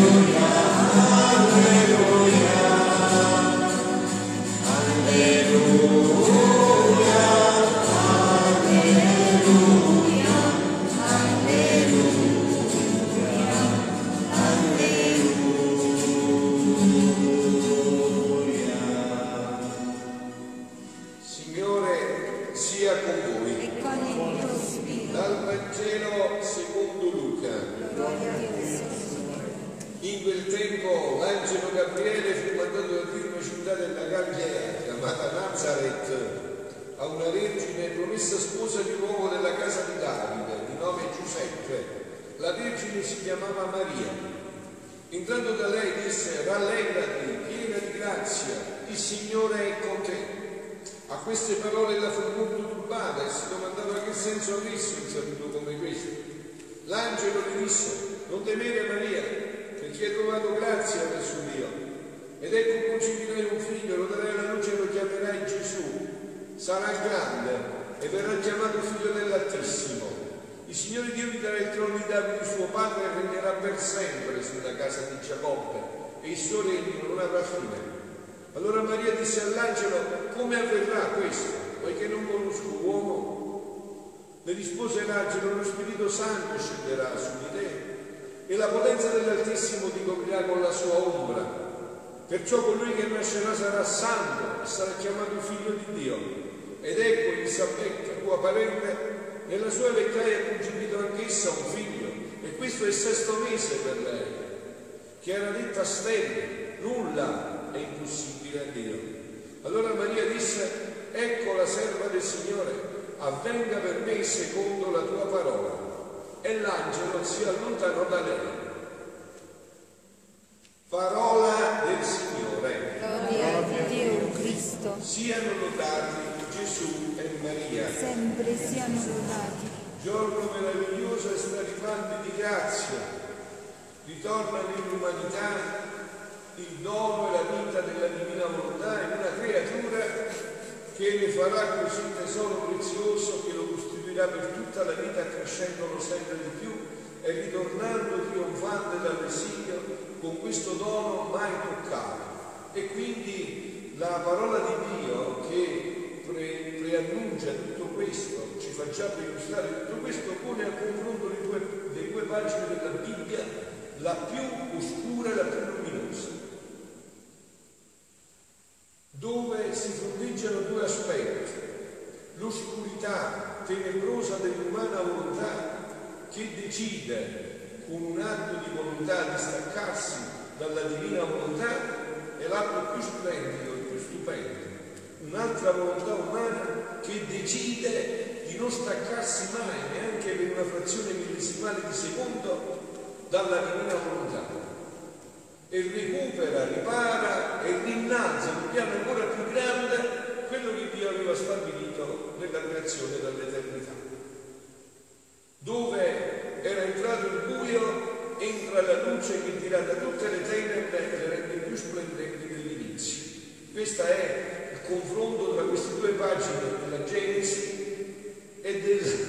Signore senso avesse un saluto come questo. L'angelo le disse, non temere Maria, perché hai trovato grazia verso Dio. Ed ecco concepirai un figlio, lo darai alla luce e lo chiamerai Gesù. Sarà grande e verrà chiamato figlio dell'Altissimo. Il Signore Dio gli darà il trono di Davide suo padre e regnerà per sempre sulla casa di Giacobbe e il suo regno non avrà fine. Allora Maria disse all'angelo, come avverrà questo, poiché non conosco uomo? Le rispose l'angelo, lo Spirito Santo scenderà su di te e la potenza dell'Altissimo ti coprirà con la sua ombra. Perciò colui che nascerà sarà santo e sarà chiamato figlio di Dio. Ed ecco Elisabetta, tua parente, nella sua vecchiaia ha concepito anch'essa un figlio, e questo è il sesto mese per lei, che era detta stelle, nulla è impossibile a Dio. Allora Maria disse, ecco la serva del Signore, avvenga per me secondo la tua parola. E l'angelo si allontanò da lei. Parola del Signore. Gloria a Dio Cristo. Siano lodati Gesù e Maria. Sempre siano lodati. Giorno meraviglioso e straripante di grazia. Ritorna nell'umanità il dono e la vita della divina volontà in una creatura che ne farà così tesoro prezioso che lo costituirà per tutta la vita crescendolo sempre di più e ritornando trionfante dall'esilio con questo dono mai toccato. E quindi la parola di Dio che pre- preannuncia tutto questo, ci fa illustrare tutto questo, pone a confronto le due, le due pagine della Bibbia, la più oscura e la più luminosa, dove si fronteggiano due aspetti, l'oscurità tenebrosa dell'umana volontà che decide con un atto di volontà di staccarsi dalla divina volontà è l'atto più splendido e più stupendo. Un'altra volontà umana che decide di non staccarsi mai, neanche per una frazione millesimale di secondo, dalla divina volontà. E recupera, ripara e rinnalza in un piano ancora più grande aveva stabilito nella creazione dall'eternità. Dove era entrato il buio, entra la luce che dirà da tutte le tenebre e le rende più splendenti dell'inizio. Questo è il confronto tra queste due pagine della Genesi e del,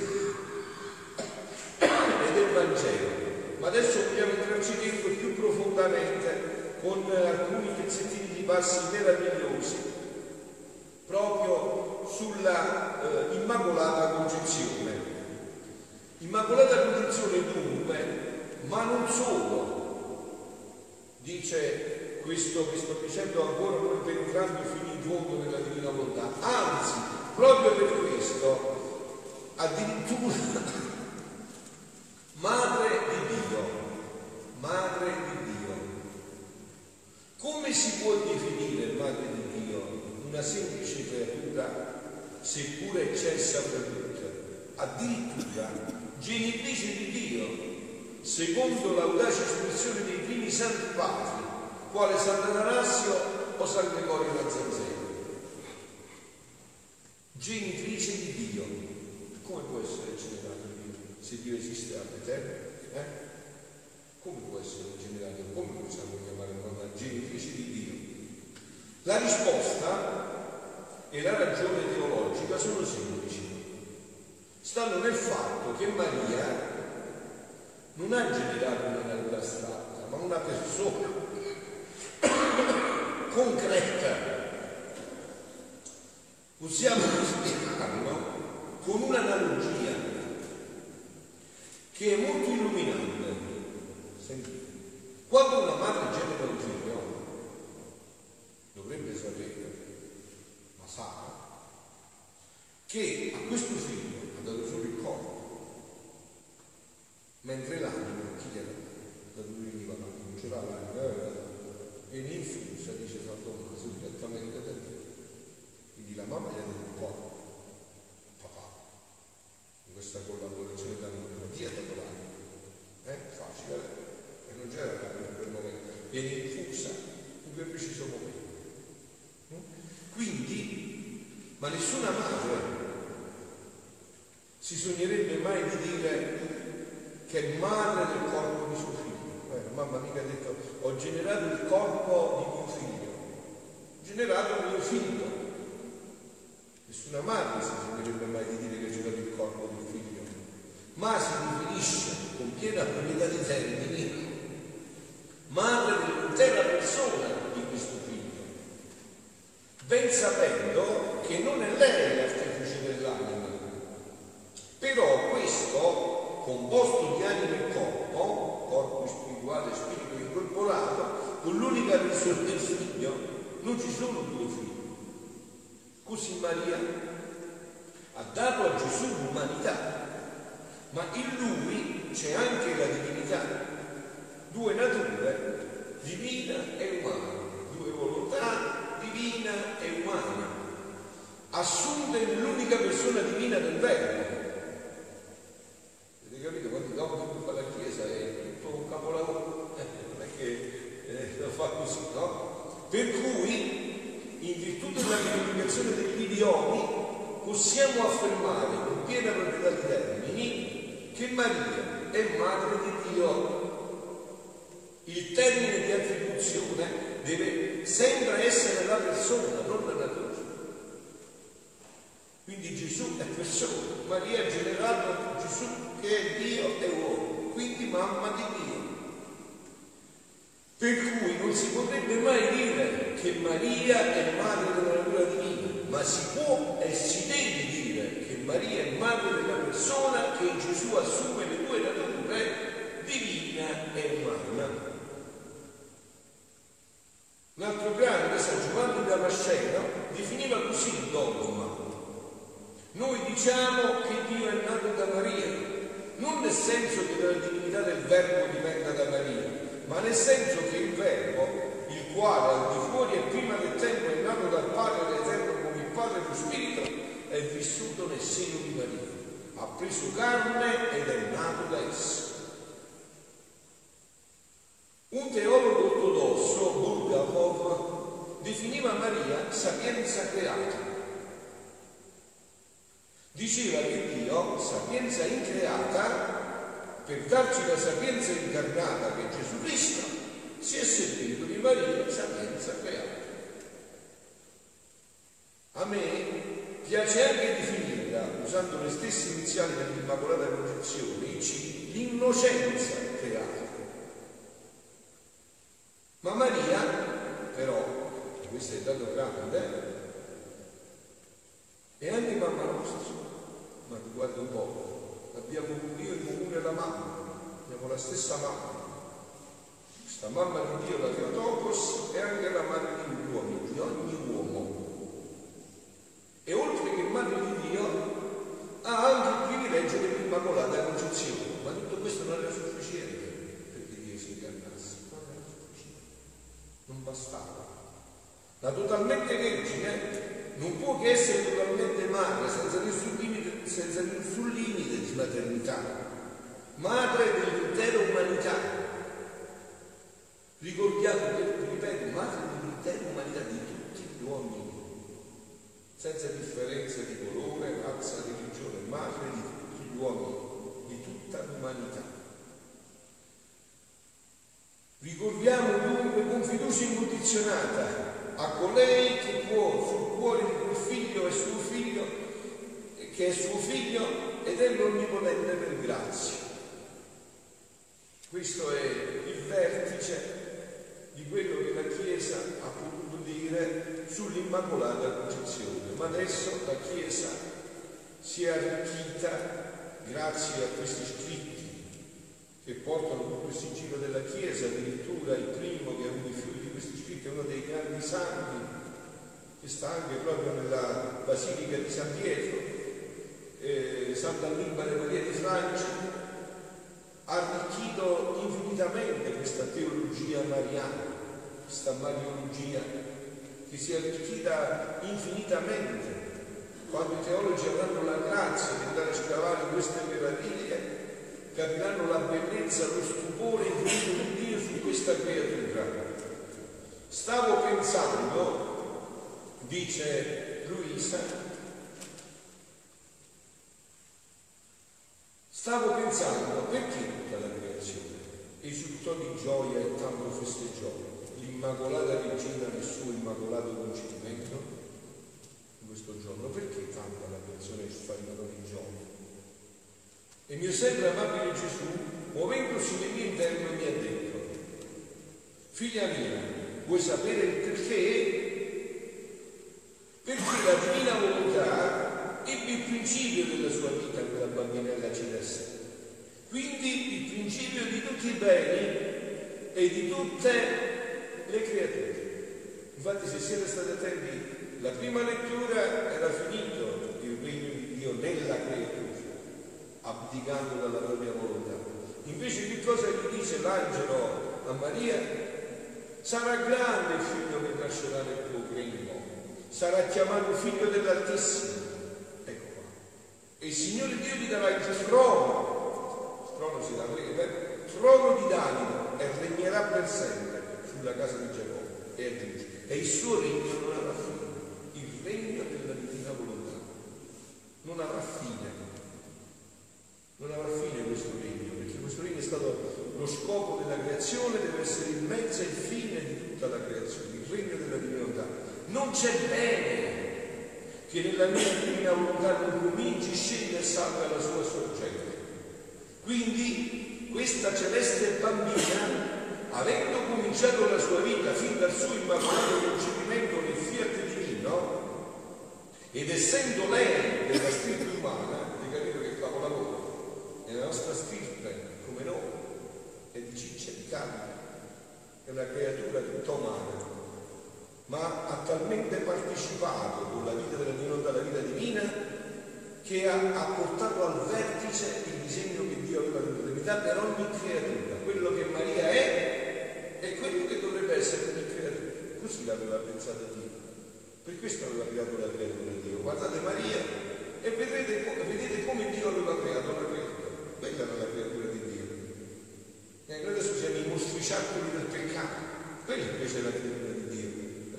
e del Vangelo. Ma adesso vogliamo entrarci dentro più profondamente con alcuni pezzettini di passi meravigliosi sulla eh, Immacolata Concezione. Immacolata Concezione dunque, ma non solo, dice questo che sto dicendo ancora non penetrando fino in fondo nella divina volontà, anzi, proprio per questo, addirittura madre di Dio, madre di Dio. Come si può definire madre di Dio una semplice creatura, seppure eccessa per tutte? Addirittura genitrice di Dio, secondo l'audace espressione dei primi santi padri, quale Sant'Anasio o San Gregorio Nazzanzeno. Genitrice di Dio. Come può essere generato Dio se Dio esiste all'eterno? Eh? Come può essere generato? Come possiamo chiamare una genitrice di Dio? La risposta e la ragione teologica sono semplici. Stanno nel fatto che Maria non ha generato una natura astratta, ma una persona concreta. Possiamo spiegarlo con un'analogia che è molto illuminante. Sentite, quando una madre genera un figlio, dovrebbe sapere, ma sa, che a questo figlio ha dato solo il corpo, mentre l'anima chi gliela dà? Da dove veniva l'anima? Non c'era l'anima, eh? viene infusa, dice San Tommaso, direttamente da Dio. Quindi la mamma gli ha dato il corpo, papà, in questa collaborazione d'amore, chi ha dato l'anima? Eh? Facile, eh? e non c'era l'anima in quel momento, viene infusa in quel preciso momento. Mm? Quindi, ma nessuna madre si sognerebbe mai di dire che è madre del corpo di suo figlio. Eh, mamma mica ha detto ho generato il corpo di mio figlio, ho generato mio figlio. Nessuna madre si sognerebbe mai di dire che ha generato il corpo del figlio, ma si riferisce con piena proprietà di termini madre dell'intera persona di questo figlio, ben sapendo che non è lei l'artefice dell'anima. Però questo, composto di anima e corpo, corpo spirituale spirito incorporato, con l'unica persona del figlio, non ci sono due figli. Così Maria ha dato a Gesù l'umanità, ma in lui c'è anche la divinità, due nature, divina e umana, due volontà, divina e umana, assunte nell'unica persona divina del Verbo capito? Quando dopo tutta la Chiesa è tutto un capolavoro, eh, non è che eh, lo fa così, no? Per cui, in virtù della comunicazione degli idiomi, possiamo affermare con piena proprietà di termini che Maria è madre di Dio. Il termine di attribuzione deve sempre essere la persona, non la natura. Quindi Gesù è persona, Maria ha generato Gesù che è Dio e uomo, quindi mamma di Dio. Per cui non si potrebbe mai dire che Maria è madre della natura divina, ma si può e si deve dire che Maria è madre della persona che Gesù assume le due nature, divina e umana. Un altro grande, San Giovanni Damasceno, definiva così il dogma. Diciamo che Dio è nato da Maria, non nel senso che la divinità del verbo dipenda da Maria, ma nel senso che il verbo, il quale al di fuori e prima del tempo è nato dal Padre eterno come il Padre e lo Spirito, è vissuto nel seno di Maria, ha preso carne ed è nato da esso. Un teologo ortodosso, Bulgakov, definiva Maria sapienza creata Diceva che Dio, sapienza increata, per darci la sapienza incarnata che è Gesù Cristo, si è servito di Maria, sapienza creata. A me piace anche definirla, usando le stesse iniziali dell'Immacolata Concezione, l'innocenza creata. Ma Maria, però, questo è dato grande, è anche mamma nostra guarda un po', abbiamo Dio in comune la mamma, abbiamo la stessa mamma. Questa mamma di Dio, la Teotokos, è anche la madre di uomini, di ogni uomo. E oltre che madre di Dio, ha anche il privilegio dell'Immacolata Concezione, ma tutto questo non era sufficiente perché Dio si incarnasse, non era sufficiente, non bastava. La totalmente vergine non può che essere totalmente madre senza nessun senza nessun limite di maternità, madre dell'intera umanità. Ricordiamo, ripeto, madre dell'intera umanità di tutti gli uomini, senza differenza di colore, razza, religione, madre di tutti gli uomini, di tutta l'umanità. Ricordiamo dunque con fiducia incondizionata a colei che può sul cuore di quel figlio e suo figlio, che è suo figlio ed è l'onnipotente per grazia. Questo è il vertice di quello che la Chiesa ha potuto dire sull'Immacolata Concezione, ma adesso la Chiesa si è arricchita grazie a questi scritti che portano tutto il sigillo della Chiesa, addirittura il primo che i fiori di questi scritti è uno dei grandi santi che sta anche proprio nella Basilica di San Pietro, eh, Santa Limbale Maria di Francia, ha arricchito infinitamente questa teologia mariana, questa mariologia che si è arricchita infinitamente. Quando i teologi avranno la grazia di andare a scavare queste meraviglie, capiranno la bellezza, lo stupore infinito di Dio su questa creatura. Stavo pensando, dice Luisa, Stavo pensando perché tutta la creazione esultò di gioia e tanto festeggiò l'Immacolata Regina suo immacolato concepimento in questo giorno. Perché tanta la creazione esultò di gioia? E mio sempre amabile Gesù, muovendosi nel mio interno, mi ha detto, figlia mia, vuoi sapere il perché? Perché la divina volontà ebbe il principio della sua vita quella bambinella celeste. Quindi il principio di tutti i beni e di tutte le creature. Infatti se siete stati attenti, la prima lettura era finito il regno di Dio nella creatura, abdicando dalla propria volontà. Invece che cosa gli dice l'angelo a Maria? Sarà grande il figlio che nascerà nel tuo regno, sarà chiamato figlio dell'Altissimo e il Signore Dio gli darà il trono, trono si dà trono di Davide e regnerà per sempre sulla casa di Giacobbe e aggiunge, e il suo regno non avrà fine, il regno della divina volontà non avrà fine, non avrà fine questo regno, perché questo regno è stato lo scopo della creazione, deve essere il mezzo e il fine di tutta la creazione, il regno della divinità. Non c'è bene che nella mia divina volontà non cominci, scende e salva la sua sorgente. Quindi questa celeste bambina, avendo cominciato la sua vita fin dal suo immacolato concepimento nel fiat divino, ed essendo lei della stirpe umana, di capito che capolavoro, nella nostra stirpe, come noi, è di ciccia di carne, è una creatura tutta umana, ma ha talmente partecipato con la vita della divinità, la vita divina, che ha, ha, portato al vertice il disegno che Dio aveva nell'eternità per ogni creatura. Quello che Maria è quello che dovrebbe essere ogni creatura. Così l'aveva pensato Dio. Per questo aveva creato la creatura Dio. Guardate Maria e vedrete, vedete come Dio aveva creato la creatura. Quella era la creatura di Dio. E noi adesso siamo i mostriciattoli del peccato. Quella invece è la creatura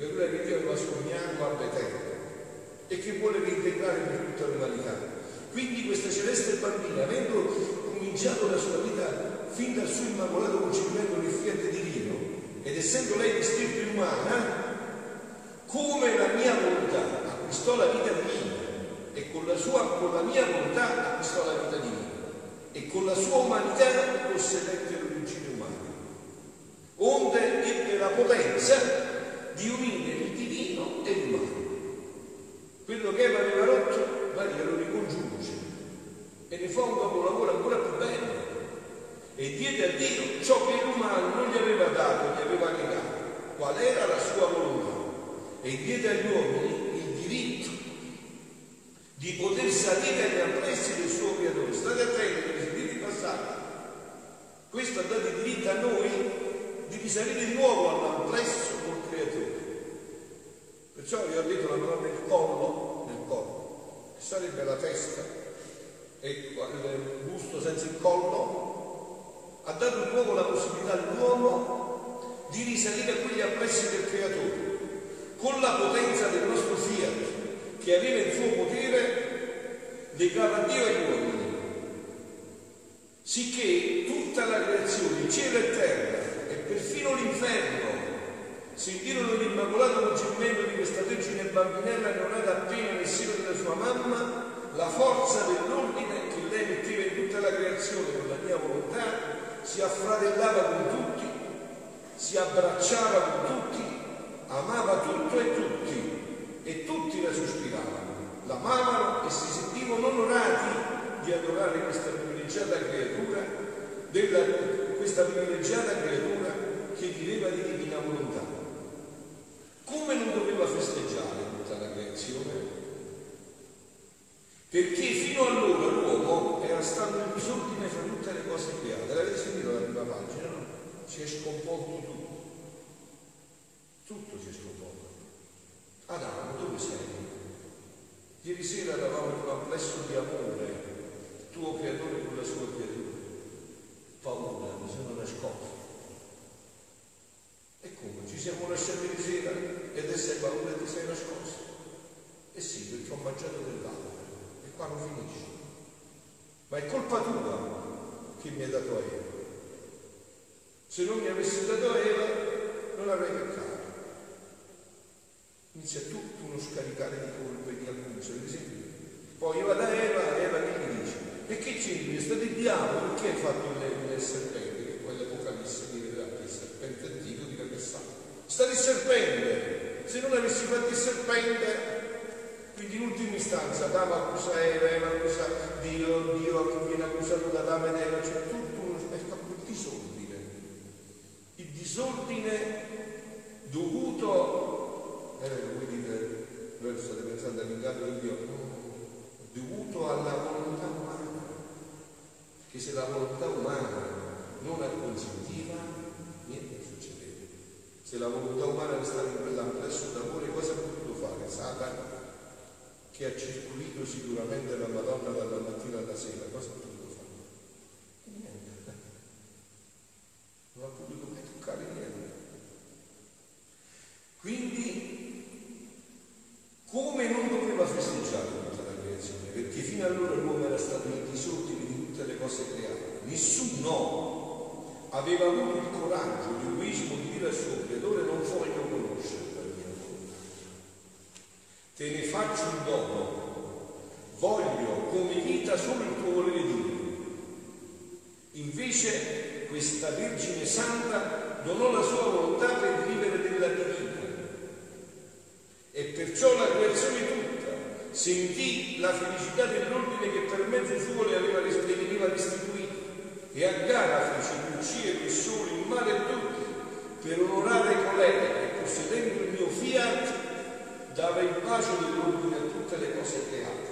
creatura che Dio aveva sognato al eterno e che vuole reintegrare per tutta l'umanità. Quindi questa celeste bambina, avendo cominciato la sua vita fin dal suo immacolato concepimento nel fiat divino, ed essendo lei di stirpe umana, come la mia volontà acquistò la vita divina e con la, sua, con la mia volontà acquistò la vita divina e con la sua umanità possedette l'origine umana. Onde ebbe la potenza di unire il divino e l'umano. Quello che Eva aveva rotto, Maria lo ricongiunge e ne fa un capolavoro ancora più bello e diede a Dio ciò che l'umano non gli aveva dato, gli aveva negato, qual era la sua volontà e diede agli uomini il diritto di poter salire agli ampressi del suo creatore. State attenti perché sentite i passati. Questo ha dato il diritto a noi di risalire di nuovo all'amplesso col creatore. Perciò vi ho detto la parola nel collo, nel collo, che sarebbe la testa e il busto senza il collo, ha dato di nuovo la possibilità all'uomo di risalire a quegli appressi del creatore, con la potenza del nostro fiat, che aveva il suo potere legato a Dio e agli uomini, sicché tutta la creazione, cielo e terra, e perfino l'inferno, sentirono l'immacolato concepimento di questa vergine bambinella neonata appena nel seno della sua mamma, la forza dell'ordine che lei metteva in tutta la creazione con la mia volontà, si affratellava con tutti, si abbracciava con tutti, amava tutto e tutti, e tutti la sospiravano, l'amavano e si sentivano onorati di adorare questa privilegiata creatura, della, questa privilegiata creatura che viveva di divina volontà. Doveva festeggiare tutta la creazione? Perché fino allora l'uomo era stato in disordine fra tutte le cose create. L'avete sentito la prima pagina, no? Si è scomposto tutto. Tutto si è scomposto. Adamo, dove sei? Ieri sera eravamo in un amplesso di amore, tuo creatore con la sua creatura. Paura, mi sono nascosto. E come? Ci siamo lasciati di sera e adesso hai paura e sì, ho mangiato dell'altro qua non finisce. Ma è colpa tua che mi hai dato Eva. Se non mi avessi dato Eva, non avrei peccato. Inizia tutto uno scaricare di colpe, di accuse, di esempio. Poi vado da Eva, Eva che gli dice? E che c'è? Sta di diavolo, perché hai fatto il, il serpente? Che poi l'Apocalisse dirà che il serpente antico di che sta. Sta di serpente! Se non avessi fatto il serpente, quindi in ultima istanza Adamo accusa Eva, Eva accusa Dio, Dio viene accusato da Adamo ed Eva, c'è tutto un di disordine. Il disordine dovuto, eh, voi dite, voi state pensando all'inganno di Dio, dovuto alla volontà umana, che se la volontà umana non niente succedeva. Se la volontà umana restava in quell'amplesso d'amore, cosa ha potuto fare? Satana che ha circuito sicuramente la Madonna dalla mattina alla sera, cosa ha potuto? Niente. Non ha potuto mai toccare niente. Quindi, come non doveva festeggiare tutta la creazione? Perché fino allora l'uomo era stato in disordine di tutte le cose create. Nessuno aveva avuto il coraggio, l'egoismo di dire al suo creatore non voglio conoscere te ne faccio un dono, voglio come vita solo il tuo volere Dio. Invece questa Vergine Santa donò la sua volontà per vivere della divina. E perciò la creazione tutta sentì la felicità dell'ordine che per mezzo suo le aveva restituito. E a gara fece lucia e sole in mare a tutti per onorare colei che possedendo il mio fiat dava il bacio dell'ordine a tutte le cose create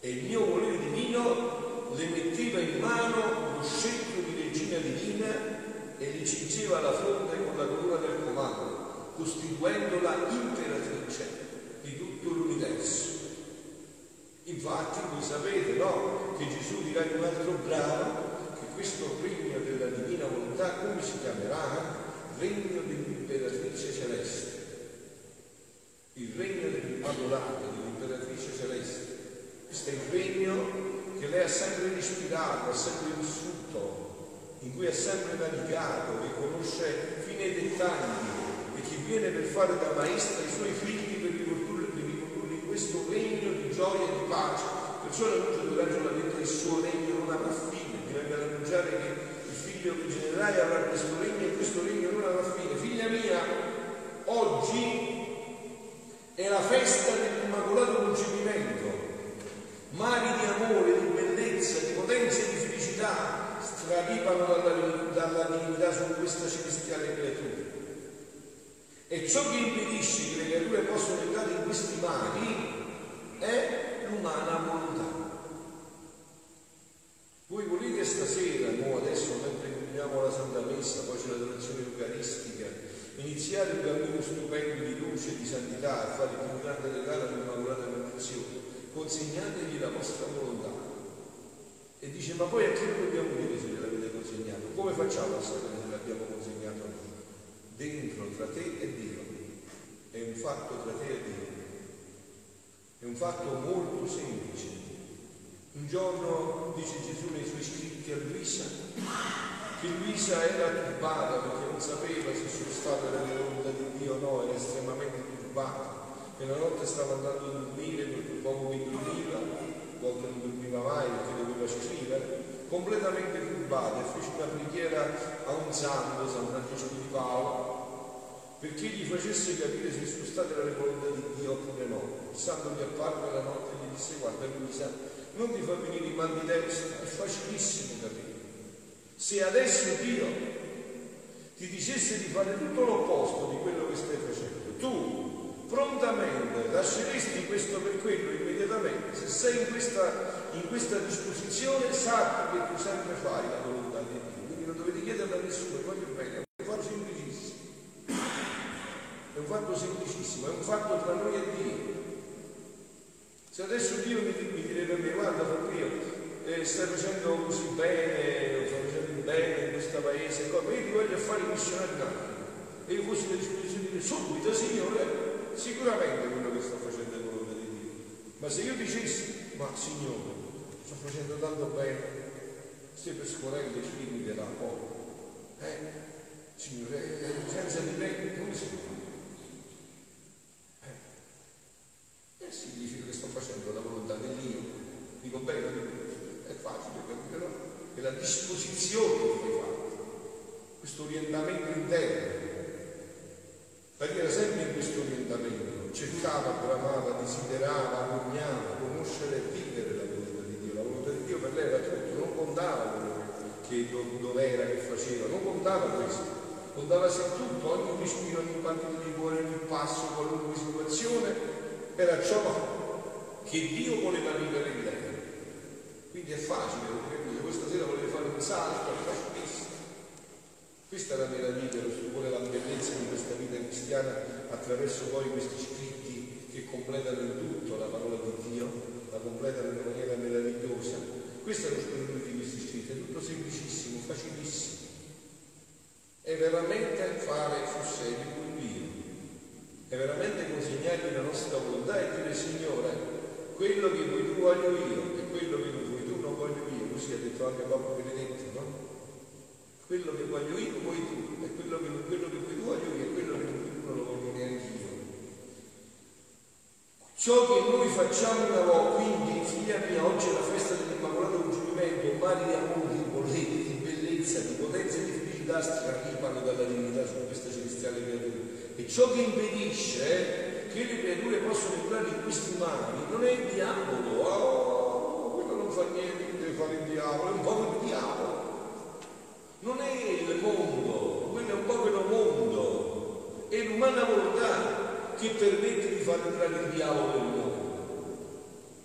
e il mio volere divino le metteva in mano lo scettro di regina divina e gli cingeva la fronte con la corona del comando, costituendola imperatrice di tutto l'universo. Infatti voi sapete, no, che Gesù dirà in un altro brano che questo regno della divina volontà come si chiamerà? Regno dell'imperatrice celeste il regno dell'Immacolata, dell'imperatrice celeste. Questo è il regno che lei ha sempre respirato, ha sempre vissuto, in cui ha sempre navigato, che conosce fino ai dettagli e che viene per fare da maestra ai suoi figli per ricondurli in questo regno di gioia e di pace. Perciò la luce dell'angelo ha detto che il suo regno non avrà fine, bisogna annunciare che il figlio che generai avrà questo regno e questo regno non avrà fine. Figlia mia, oggi è la festa dell'Immacolato Concepimento, mari di amore, di bellezza, di potenza e di felicità straripano dalla, dalla divinità su questa celestiale creatura. E ciò che impedisce che le creature possano entrare in questi mari è l'umana volontà. Voi volete stasera, noi adesso mentre concludiamo la Santa Messa, poi c'è l'adorazione eucaristica, iniziare un cammino stupendo di luce e di santità e fare il più grande regalo all'Immacolata Concezione, consegnategli la vostra volontà. E dice, ma poi a chi dobbiamo dire consegnato? Come facciamo a sapere se l'abbiamo consegnato a noi? Dentro, tra te e Dio. È un fatto tra te e Dio. È un fatto molto semplice. Un giorno, dice Gesù nei suoi scritti a Luisa, che Luisa era turbata perché non sapeva se stato era nella volontà di Dio o no, era estremamente turbata. E la notte stava andando a dormire, poco che dormiva, poco che non dormiva mai perché doveva scrivere, completamente turbata e fece una preghiera a un santo, San Francesco di Paolo, perché gli facesse capire se fosse stata la volontà di Dio oppure no. Il santo gli apparve la notte e gli disse guarda Luisa, non ti fa venire i mal di testa, è facilissimo capire. Se adesso Dio ti dicesse di fare tutto l'opposto di quello che stai facendo, tu prontamente lasceresti questo per quello sei in questa, in questa disposizione, sappi che tu sempre fai la volontà di Dio. Quindi non dovete chiedere a nessuno, voglio bene, è un fatto semplicissimo. È un fatto semplicissimo, è un fatto tra noi e Dio. Se adesso Dio mi, mi direbbe a me, guarda Fabio, eh, stai facendo così bene, stai facendo bene in questo paese, come, io ti voglio fare il missionario. E io fossi a disposizione di dire subito, Signore, sicuramente quello che sto facendo è. Ma se io dicessi, ma Signore, sto facendo tanto bene, stai per scuolare le figli della poi, eh, Signore, eh, senza di me come si fa? Eh significa che sto facendo la volontà dell'io. Dico bene, è facile no? È la disposizione che fai fatto, questo orientamento interno. Maria era sempre in questo orientamento, cercava, bramava, desiderava, agognava, conoscere e vivere la volontà di Dio. La volontà di Dio per lei era tutto, non contava che, dove era, che faceva, non contava questo. Contava se tutto, ogni respiro, ogni partito di cuore, ogni passo, qualunque situazione, era ciò che Dio voleva vivere in lei. Quindi è facile, capire, questa sera volete fare un salto, è facilissimo. Questa è la meraviglia, lo stupore, la bellezza di questa vita cristiana attraverso poi questi scritti che completano il tutto la parola di Dio, la completano in maniera meravigliosa. Questo è lo stupore di questi scritti, è tutto semplicissimo, facilissimo. È veramente fare sul serio con Dio è veramente consegnargli la nostra volontà e dire Signore, quello che vuoi tu voglio io e quello che non vuoi tu non voglio io, così ha detto anche Papa Benedetto, no? Quello che voglio io vuoi tu e quello che, quello che vuoi tu voglio io e quello che non lo voglio neanche io. Ciò che noi facciamo una volta, quindi figlia mia, oggi è la festa dell'Immacolato Concepimento, un mare di amore, di bollette, di bellezza, di potenza e di felicità straripano dalla divinità su questa celestiale creatura. E ciò che impedisce che le creature possano entrare in questi mari non è il diavolo, oh, quello non fa niente, deve fare il diavolo, è un povero diavolo. Non è il mondo, quello è un povero è l'umana volontà che permette di far entrare il diavolo nel mondo.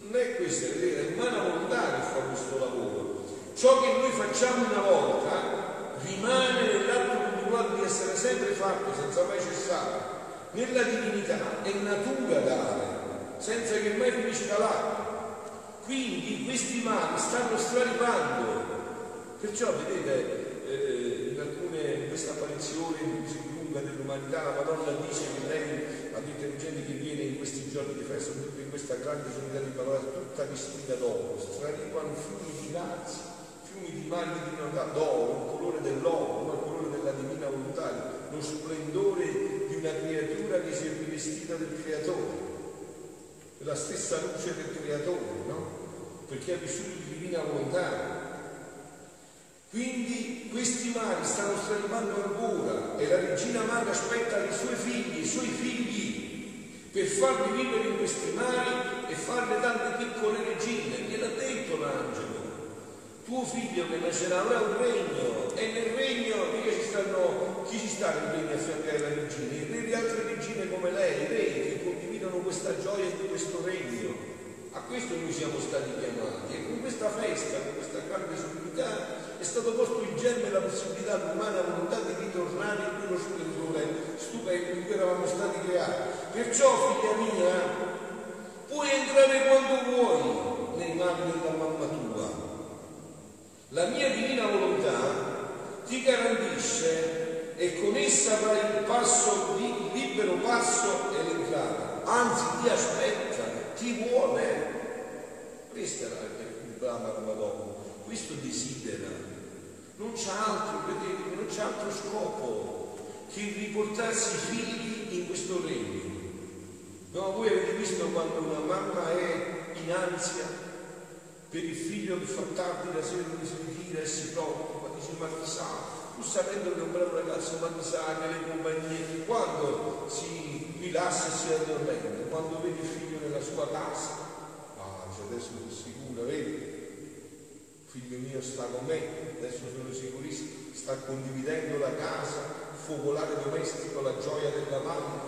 Non è questa, è l'umana volontà che fa questo lavoro. Ciò che noi facciamo una volta rimane nell'atto continuato di essere sempre fatto senza mai cessare. Nella divinità è natura dare, senza che mai finisca là. Quindi questi mali stanno straripando. Perciò vedete, eh, in alcune, in questa apparizione lunga dell'umanità, la Madonna dice che lei, la intelligente che viene in questi giorni di festa, in questa grande giornata di parola, tutta vestita d'oro, straripano fiumi di razzi, fiumi di mani di divinità d'oro, il colore dell'oro, il colore della divina volontà, lo splendore di una creatura che si è rivestita del creatore, la stessa luce del creatore, no? Perché ha vissuto di divina volontà. Quindi questi mari stanno straripando ancora e la regina madre aspetta i suoi figli, i suoi figli, per farli vivere in questi mari e farle tante piccole regine. Gliel'ha detto l'angelo. Tuo figlio che nascerà avrà un regno e nel regno mica ci stanno, chi ci sta nel regno a fianco alla regina? I re di altre regine come lei, i re che condividono questa gioia di questo regno. A questo noi siamo stati chiamati e con questa festa, con questa grande solidità, è stato posto il germe e la possibilità all'umana volontà di ritornare in quello splendore stupendo in cui eravamo stati creati. Perciò, figlia mia, puoi entrare quando vuoi nei mari della mamma tua. La mia divina volontà ti garantisce e con essa avrai il passo, il libero passo e l'entrata. Anzi, ti aspetta, ti vuole. Questa era il brama della Madonna, questo desidera. Non c'è altro, vedete, non c'è altro scopo che riportarsi i figli in questo regno. No, voi avete visto quando una mamma è in ansia per il figlio che fa tardi la sera si ritira e si preoccupa, dice ma chissà, pur sapendo che è un bravo ragazzo, ma chissà nelle compagnie, quando si rilassa e si addormenta, quando vede il figlio nella sua casa, ah, cioè adesso sono sicura, vedi? Figlio mio sta con me, adesso sono sicurissimo, sta condividendo la casa, focolare domestico, la gioia della mamma,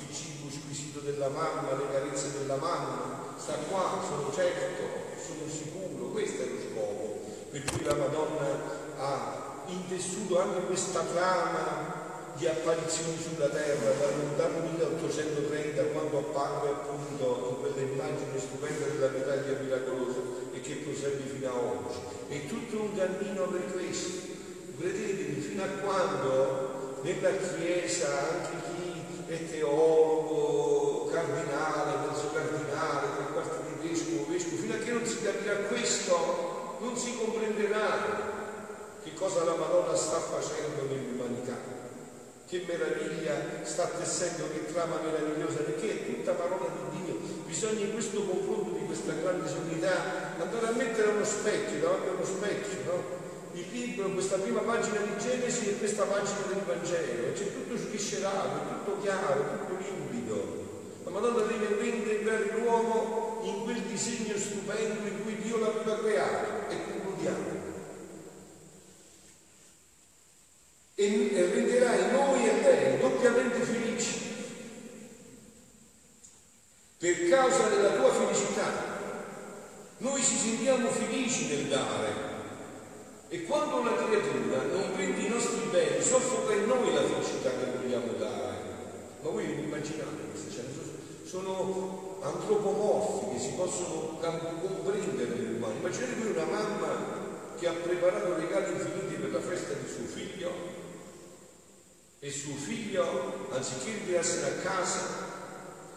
il cibo squisito della mamma, le carezze della mamma, sta qua, sono certo, sono sicuro, questo è lo scopo. Per cui la Madonna ha intessuto anche questa trama di apparizioni sulla terra dal lontano 1830 quando apparve appunto in quella immagine stupenda della medaglia miracolosa fino a oggi. È tutto un cammino per questo. Credetemi, fino a quando nella Chiesa anche chi è teologo, cardinale, mezzo cardinale, tre quarti di vescovo, vescovo, fino a che non si capirà questo, non si comprenderà che cosa la Madonna sta facendo nell'umanità. Che meraviglia sta tessendo, che trama meravigliosa, perché è tutta parola di Dio. Bisogna in questo confronto di questa grande sommità andare a mettere uno specchio, davanti a uno specchio, no? il libro, questa prima pagina di Genesi e questa pagina del Vangelo, c'è tutto sviscerato, tutto chiaro, tutto limpido. La Madonna deve reintegrare l'uomo in quel disegno stupendo in cui Dio l'aveva creato e concludiamo. E, e renderai noi e lei doppiamente felici per causa della tua felicità. Noi ci sentiamo felici nel dare, e quando una creatura non prende i nostri beni, soffoca in noi la felicità che vogliamo dare. Ma voi immaginate queste scene? Sono antropomorfi che si possono comprendere nell'umano. Immaginate voi una mamma che ha preparato regali infiniti per la festa di suo figlio e suo figlio, anziché ritarsene a casa,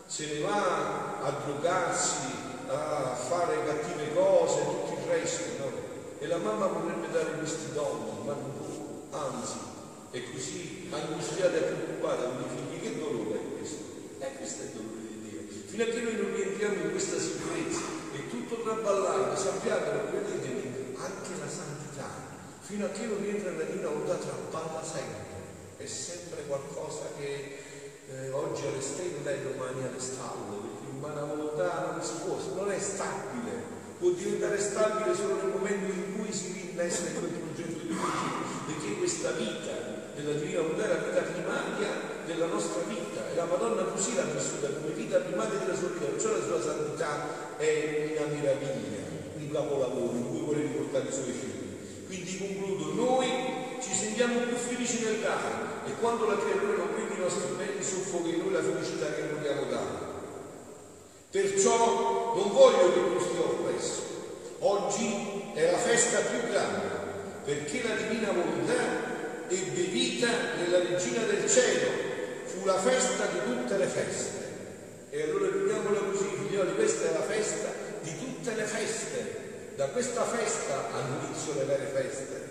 se ne va a drogarsi, a fare cattive cose, tutto il resto, no? e la mamma vorrebbe dare questi doni, ma non può, anzi, è così angustiata e preoccupata con i figli, che dolore è questo? E eh, questo è il dolore di Dio. Fino a che noi non rientriamo in questa sicurezza e tutto traballante, sappiate, credetemi, anche la santità, fino a che non rientra nella divina volontà, traballa sempre, è sempre qualcosa che eh, oggi alle stelle e domani alle stalle, perché l'umana volontà non si può, non è stabile può diventare stabile solo nel momento in cui si rinnesta in quel progetto di Dio, perché questa vita della divina volontà è la vita primaria della nostra vita e la Madonna così l'ha vissuta come vita primaria della sua vita, perciò la sua santità è una meraviglia, un capolavoro in cui vuole riportare i suoi figli. Quindi concludo, noi ci sentiamo più felici nel dare e quando la creatura non vede i nostri beni soffoca in noi la felicità che vogliamo dare. Perciò non voglio che tu stia oppresso. Oggi è la festa più grande, perché la divina volontà ebbe vita nella regina del cielo, fu la festa di tutte le feste. E allora vediamola così, figlioli, questa è la festa di tutte le feste. Da questa festa hanno inizio le vere feste,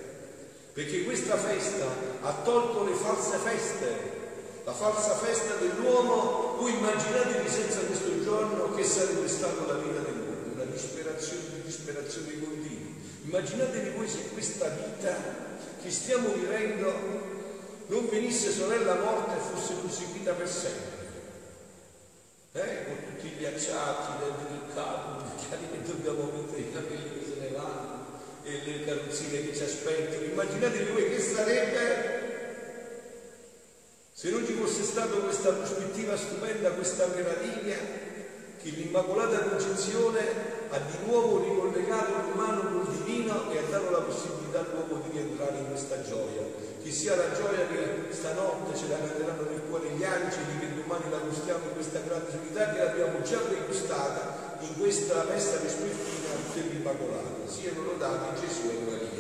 perché questa festa ha tolto le false feste, la falsa festa dell'uomo, voi immaginatevi senza questo giorno che sarebbe stata la vita dell'uomo, una disperazione di disperazione continua. Immaginatevi voi se questa vita che stiamo vivendo non venisse sorella morta e fosse proseguita per sempre. Eh, con tutti gli acciacchi, del occhiali che dobbiamo mettere, i capelli che se ne vanno e le carrozzine che ci aspettano. Immaginatevi voi che sarebbe se non ci fosse stata questa prospettiva stupenda, questa meraviglia, che l'Immacolata Concezione ha di nuovo ricollegato l'umano col divino e ha dato la possibilità all'uomo di rientrare in questa gioia. Che sia la gioia che stanotte ce la canteranno nel cuore gli angeli, che domani la gustiamo in questa grande unità che l'abbiamo già degustata in questa messa vespertina per l'Immacolata. Siano lodati Gesù e Maria.